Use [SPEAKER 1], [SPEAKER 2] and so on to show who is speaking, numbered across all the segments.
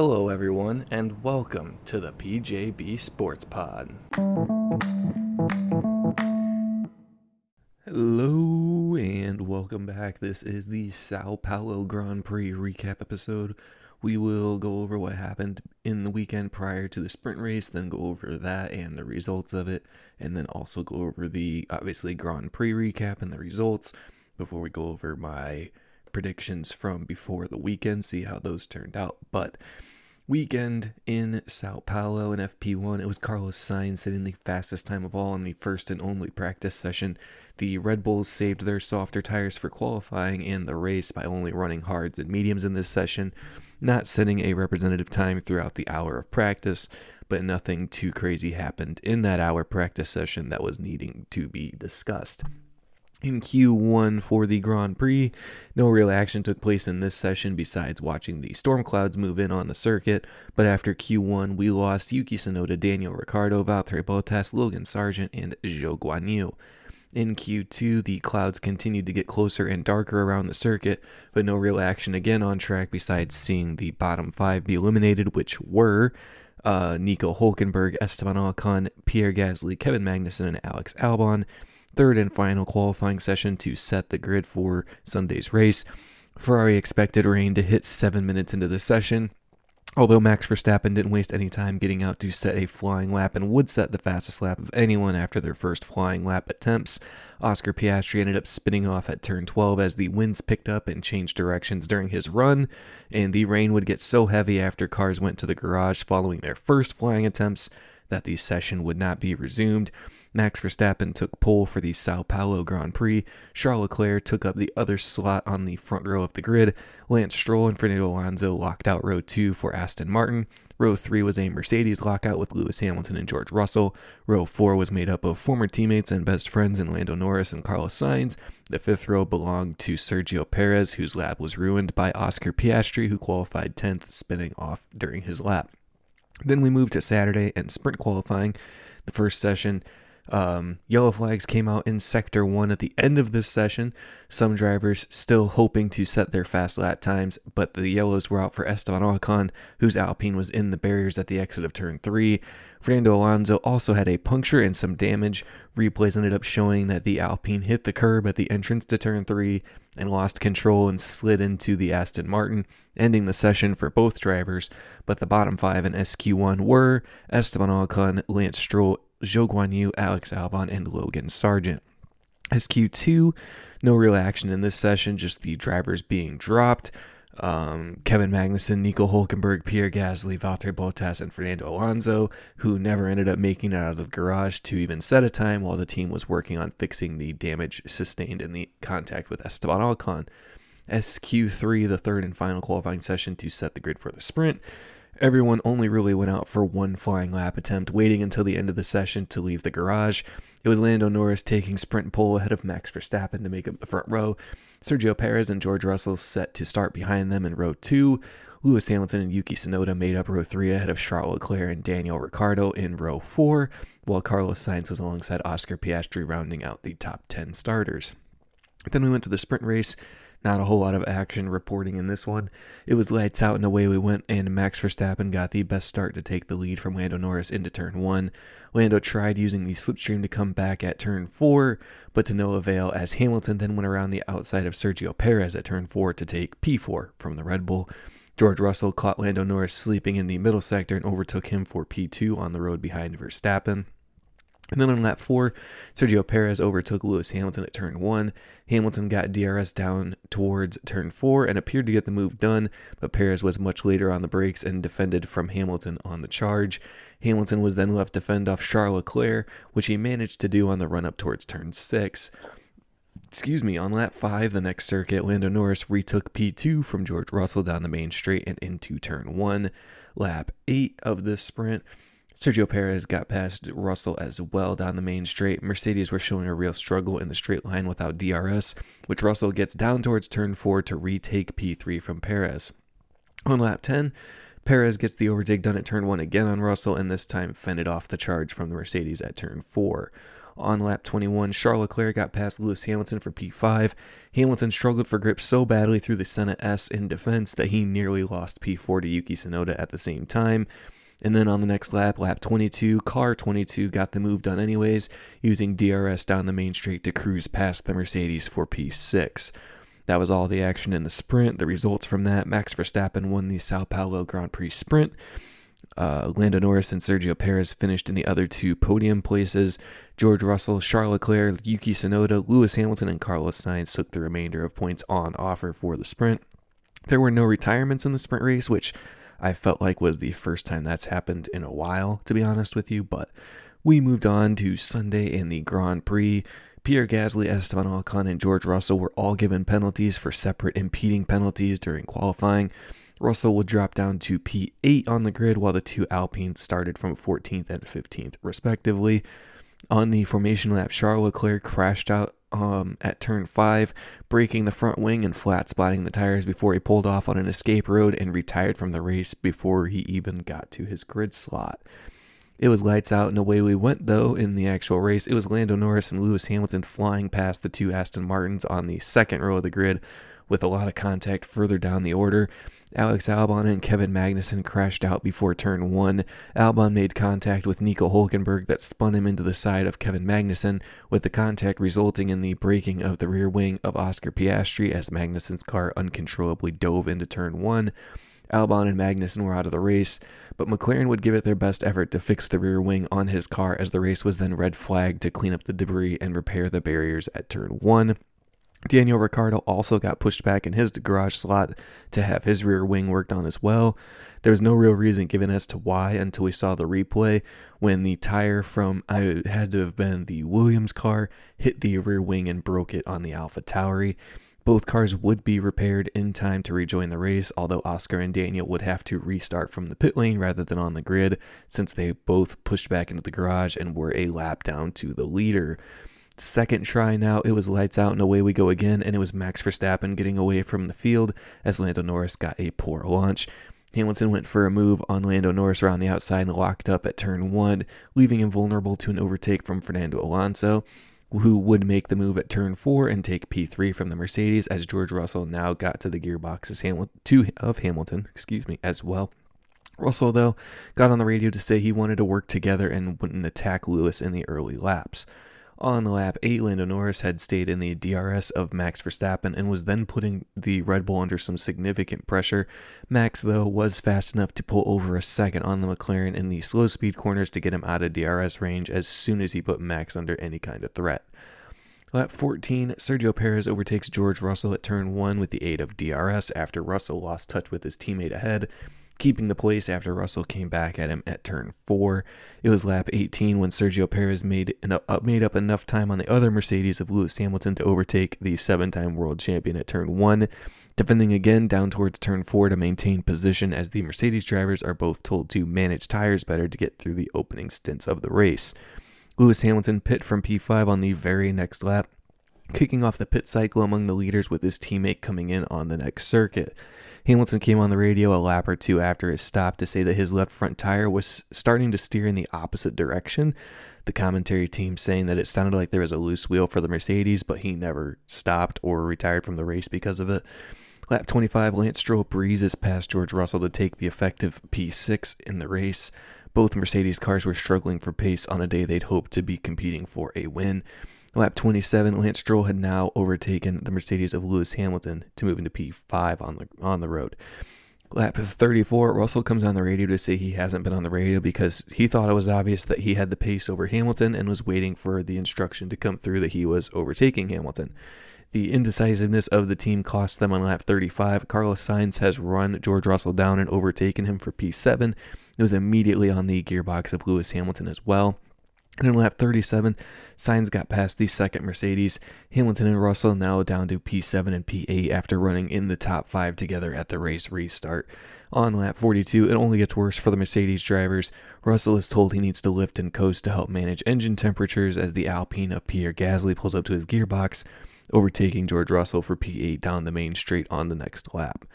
[SPEAKER 1] Hello, everyone, and welcome to the PJB Sports Pod. Hello, and welcome back. This is the Sao Paulo Grand Prix recap episode. We will go over what happened in the weekend prior to the sprint race, then go over that and the results of it, and then also go over the obviously Grand Prix recap and the results before we go over my predictions from before the weekend, see how those turned out. But weekend in Sao Paulo in FP1, it was Carlos Sainz hitting the fastest time of all in the first and only practice session. The Red Bulls saved their softer tires for qualifying and the race by only running hards and mediums in this session, not setting a representative time throughout the hour of practice, but nothing too crazy happened in that hour practice session that was needing to be discussed in Q1 for the Grand Prix. No real action took place in this session besides watching the storm clouds move in on the circuit, but after Q1, we lost Yuki Tsunoda, Daniel Ricciardo, Valtteri Bottas, Logan Sargeant, and Zhou Guanyu. In Q2, the clouds continued to get closer and darker around the circuit, but no real action again on track besides seeing the bottom five be eliminated, which were uh, Nico Hulkenberg, Esteban Ocon, Pierre Gasly, Kevin Magnussen, and Alex Albon third and final qualifying session to set the grid for Sunday's race. Ferrari expected rain to hit seven minutes into the session. Although Max Verstappen didn't waste any time getting out to set a flying lap and would set the fastest lap of anyone after their first flying lap attempts, Oscar Piastri ended up spinning off at turn 12 as the winds picked up and changed directions during his run, and the rain would get so heavy after cars went to the garage following their first flying attempts that the session would not be resumed. Max Verstappen took pole for the Sao Paulo Grand Prix. Charles Leclerc took up the other slot on the front row of the grid. Lance Stroll and Fernando Alonso locked out row 2 for Aston Martin. Row 3 was a Mercedes lockout with Lewis Hamilton and George Russell. Row 4 was made up of former teammates and best friends in Lando Norris and Carlos Sainz. The fifth row belonged to Sergio Perez, whose lap was ruined by Oscar Piastri, who qualified 10th, spinning off during his lap. Then we moved to Saturday and sprint qualifying. The first session um, yellow flags came out in Sector 1 at the end of this session. Some drivers still hoping to set their fast lap times, but the yellows were out for Esteban Ocon, whose Alpine was in the barriers at the exit of turn 3. Fernando Alonso also had a puncture and some damage. Replays ended up showing that the Alpine hit the curb at the entrance to turn 3 and lost control and slid into the Aston Martin, ending the session for both drivers. But the bottom five in SQ1 were Esteban Ocon, Lance Stroll, Zhou Guanyu, Alex Albon, and Logan Sargent. SQ2, no real action in this session, just the drivers being dropped. Um, Kevin Magnussen, Nico Hulkenberg, Pierre Gasly, Valtteri Bottas, and Fernando Alonso, who never ended up making it out of the garage to even set a time while the team was working on fixing the damage sustained in the contact with Esteban Ocon. SQ3, the third and final qualifying session to set the grid for the sprint. Everyone only really went out for one flying lap attempt, waiting until the end of the session to leave the garage. It was Lando Norris taking sprint pole ahead of Max Verstappen to make up the front row. Sergio Perez and George Russell set to start behind them in row two. Lewis Hamilton and Yuki Tsunoda made up row three ahead of Charles Leclerc and Daniel Ricciardo in row four, while Carlos Sainz was alongside Oscar Piastri rounding out the top 10 starters. Then we went to the sprint race. Not a whole lot of action reporting in this one. It was lights out and away we went, and Max Verstappen got the best start to take the lead from Lando Norris into turn one. Lando tried using the slipstream to come back at turn four, but to no avail as Hamilton then went around the outside of Sergio Perez at turn four to take P4 from the Red Bull. George Russell caught Lando Norris sleeping in the middle sector and overtook him for P2 on the road behind Verstappen. And then on lap four, Sergio Perez overtook Lewis Hamilton at turn one. Hamilton got DRS down towards turn four and appeared to get the move done, but Perez was much later on the brakes and defended from Hamilton on the charge. Hamilton was then left to fend off Charles Leclerc, which he managed to do on the run up towards turn six. Excuse me, on lap five, the next circuit, Lando Norris retook P2 from George Russell down the main straight and into turn one. Lap eight of this sprint, Sergio Perez got past Russell as well down the main straight. Mercedes were showing a real struggle in the straight line without DRS, which Russell gets down towards turn 4 to retake P3 from Perez. On lap 10, Perez gets the overtake done at turn 1 again on Russell, and this time fended off the charge from the Mercedes at turn 4. On lap 21, Charles Leclerc got past Lewis Hamilton for P5. Hamilton struggled for grip so badly through the Senna S in defense that he nearly lost P4 to Yuki Tsunoda at the same time. And then on the next lap, lap 22, car 22 got the move done anyways, using DRS down the main straight to cruise past the Mercedes for P6. That was all the action in the sprint. The results from that Max Verstappen won the Sao Paulo Grand Prix sprint. Uh, Lando Norris and Sergio Perez finished in the other two podium places. George Russell, Charles Leclerc, Yuki Tsunoda, Lewis Hamilton, and Carlos Sainz took the remainder of points on offer for the sprint. There were no retirements in the sprint race, which I felt like was the first time that's happened in a while, to be honest with you. But we moved on to Sunday in the Grand Prix. Pierre Gasly, Esteban Ocon, and George Russell were all given penalties for separate impeding penalties during qualifying. Russell would drop down to P8 on the grid, while the two Alpines started from 14th and 15th, respectively. On the formation lap, Charles Leclerc crashed out um, at turn 5, breaking the front wing and flat spotting the tires before he pulled off on an escape road and retired from the race before he even got to his grid slot. It was lights out and away we went, though, in the actual race. It was Lando Norris and Lewis Hamilton flying past the two Aston Martins on the second row of the grid with a lot of contact further down the order. Alex Albon and Kevin Magnussen crashed out before turn one. Albon made contact with Nico Hulkenberg that spun him into the side of Kevin Magnussen, with the contact resulting in the breaking of the rear wing of Oscar Piastri as Magnussen's car uncontrollably dove into turn one. Albon and Magnussen were out of the race, but McLaren would give it their best effort to fix the rear wing on his car as the race was then red flagged to clean up the debris and repair the barriers at turn 1. Daniel Ricciardo also got pushed back in his garage slot to have his rear wing worked on as well. There was no real reason given as to why until we saw the replay when the tire from I had to have been the Williams car hit the rear wing and broke it on the Alpha Tauri. Both cars would be repaired in time to rejoin the race, although Oscar and Daniel would have to restart from the pit lane rather than on the grid, since they both pushed back into the garage and were a lap down to the leader. Second try now, it was lights out and away we go again, and it was Max Verstappen getting away from the field as Lando Norris got a poor launch. Hamilton went for a move on Lando Norris around the outside and locked up at turn one, leaving him vulnerable to an overtake from Fernando Alonso who would make the move at turn four and take P3 from the Mercedes as George Russell now got to the gearboxes Hamilton, two of Hamilton, excuse me, as well. Russell, though, got on the radio to say he wanted to work together and wouldn't attack Lewis in the early laps. On lap 8, Lando Norris had stayed in the DRS of Max Verstappen and was then putting the Red Bull under some significant pressure. Max, though, was fast enough to pull over a second on the McLaren in the slow speed corners to get him out of DRS range as soon as he put Max under any kind of threat. Lap 14, Sergio Perez overtakes George Russell at turn 1 with the aid of DRS after Russell lost touch with his teammate ahead keeping the place after Russell came back at him at turn 4. It was lap 18 when Sergio Perez made, an, uh, made up enough time on the other Mercedes of Lewis Hamilton to overtake the seven time world champion at turn 1, defending again down towards turn 4 to maintain position as the Mercedes drivers are both told to manage tires better to get through the opening stints of the race. Lewis Hamilton pit from P5 on the very next lap, kicking off the pit cycle among the leaders with his teammate coming in on the next circuit. Hamilton came on the radio a lap or two after his stop to say that his left front tire was starting to steer in the opposite direction. The commentary team saying that it sounded like there was a loose wheel for the Mercedes, but he never stopped or retired from the race because of it. Lap 25, Lance Stroll breezes past George Russell to take the effective P6 in the race. Both Mercedes cars were struggling for pace on a day they'd hoped to be competing for a win. Lap 27, Lance Stroll had now overtaken the Mercedes of Lewis Hamilton to move into P5 on the on the road. Lap 34, Russell comes on the radio to say he hasn't been on the radio because he thought it was obvious that he had the pace over Hamilton and was waiting for the instruction to come through that he was overtaking Hamilton. The indecisiveness of the team cost them on lap 35. Carlos Sainz has run George Russell down and overtaken him for P7. It was immediately on the gearbox of Lewis Hamilton as well. And lap 37, Sainz got past the second Mercedes. Hamilton and Russell now down to P7 and P8 after running in the top five together at the race restart. On lap 42, it only gets worse for the Mercedes drivers. Russell is told he needs to lift and coast to help manage engine temperatures as the Alpine of Pierre Gasly pulls up to his gearbox, overtaking George Russell for P8 down the main straight on the next lap.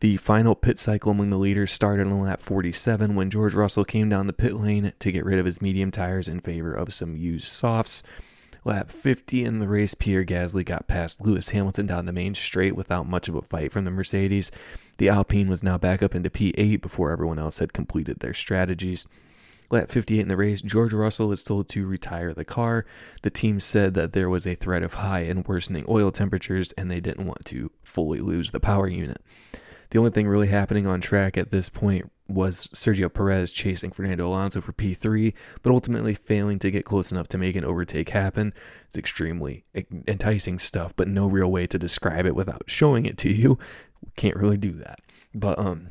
[SPEAKER 1] The final pit cycle among the leaders started on lap 47 when George Russell came down the pit lane to get rid of his medium tires in favor of some used softs. Lap 50 in the race, Pierre Gasly got past Lewis Hamilton down the main straight without much of a fight from the Mercedes. The Alpine was now back up into P8 before everyone else had completed their strategies. Lap 58 in the race, George Russell is told to retire the car. The team said that there was a threat of high and worsening oil temperatures and they didn't want to fully lose the power unit. The only thing really happening on track at this point was Sergio Perez chasing Fernando Alonso for P3, but ultimately failing to get close enough to make an overtake happen. It's extremely enticing stuff, but no real way to describe it without showing it to you. Can't really do that. But um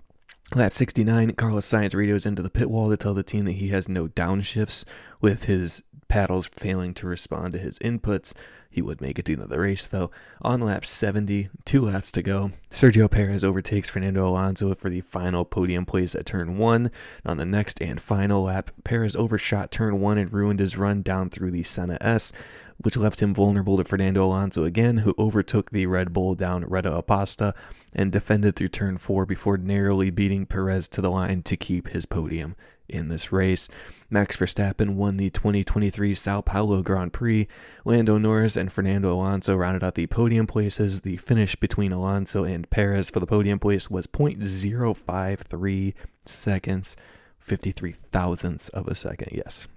[SPEAKER 1] Lap 69, Carlos Sainz radios into the pit wall to tell the team that he has no downshifts with his paddles failing to respond to his inputs. He would make it to the race, though. On lap 70, two laps to go, Sergio Perez overtakes Fernando Alonso for the final podium place at turn one. On the next and final lap, Perez overshot turn one and ruined his run down through the Senna S, which left him vulnerable to Fernando Alonso again, who overtook the Red Bull down Reta Oposta and defended through turn four before narrowly beating Perez to the line to keep his podium in this race. Max Verstappen won the 2023 Sao Paulo Grand Prix. Lando Norris and Fernando Alonso rounded out the podium places. The finish between Alonso and Perez for the podium place was 0.053 seconds, 53 thousandths of a second. Yes.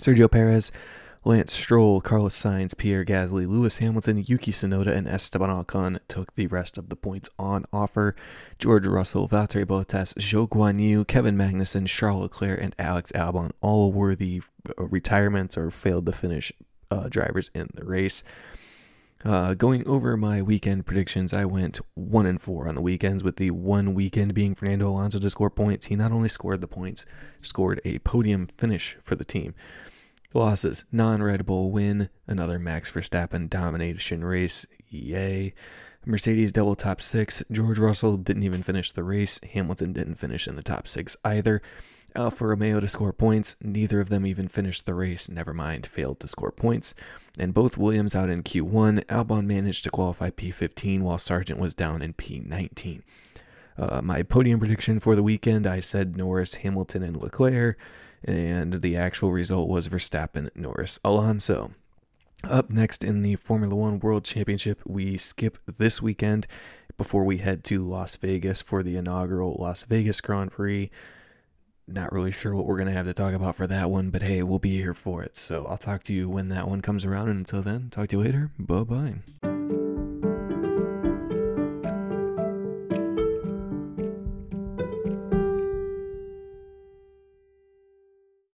[SPEAKER 1] Sergio Perez Lance Stroll, Carlos Sainz, Pierre Gasly, Lewis Hamilton, Yuki Tsunoda, and Esteban Ocon took the rest of the points on offer. George Russell, Valtteri Bottas, Zhou Guanyu, Kevin Magnussen, Charles Leclerc, and Alex Albon all were the uh, retirements or failed to finish uh, drivers in the race. Uh, going over my weekend predictions, I went one and four on the weekends, with the one weekend being Fernando Alonso to score points. He not only scored the points, scored a podium finish for the team. Losses non Red Bull win, another Max Verstappen domination race. Yay. Mercedes double top six. George Russell didn't even finish the race. Hamilton didn't finish in the top six either. Alfa Romeo to score points. Neither of them even finished the race. Never mind, failed to score points. And both Williams out in Q1. Albon managed to qualify P15 while Sargeant was down in P19. Uh, my podium prediction for the weekend I said Norris, Hamilton, and Leclerc and the actual result was Verstappen, Norris, Alonso. Up next in the Formula One World Championship, we skip this weekend before we head to Las Vegas for the inaugural Las Vegas Grand Prix. Not really sure what we're going to have to talk about for that one, but hey, we'll be here for it. So I'll talk to you when that one comes around. And until then, talk to you later. Bye bye.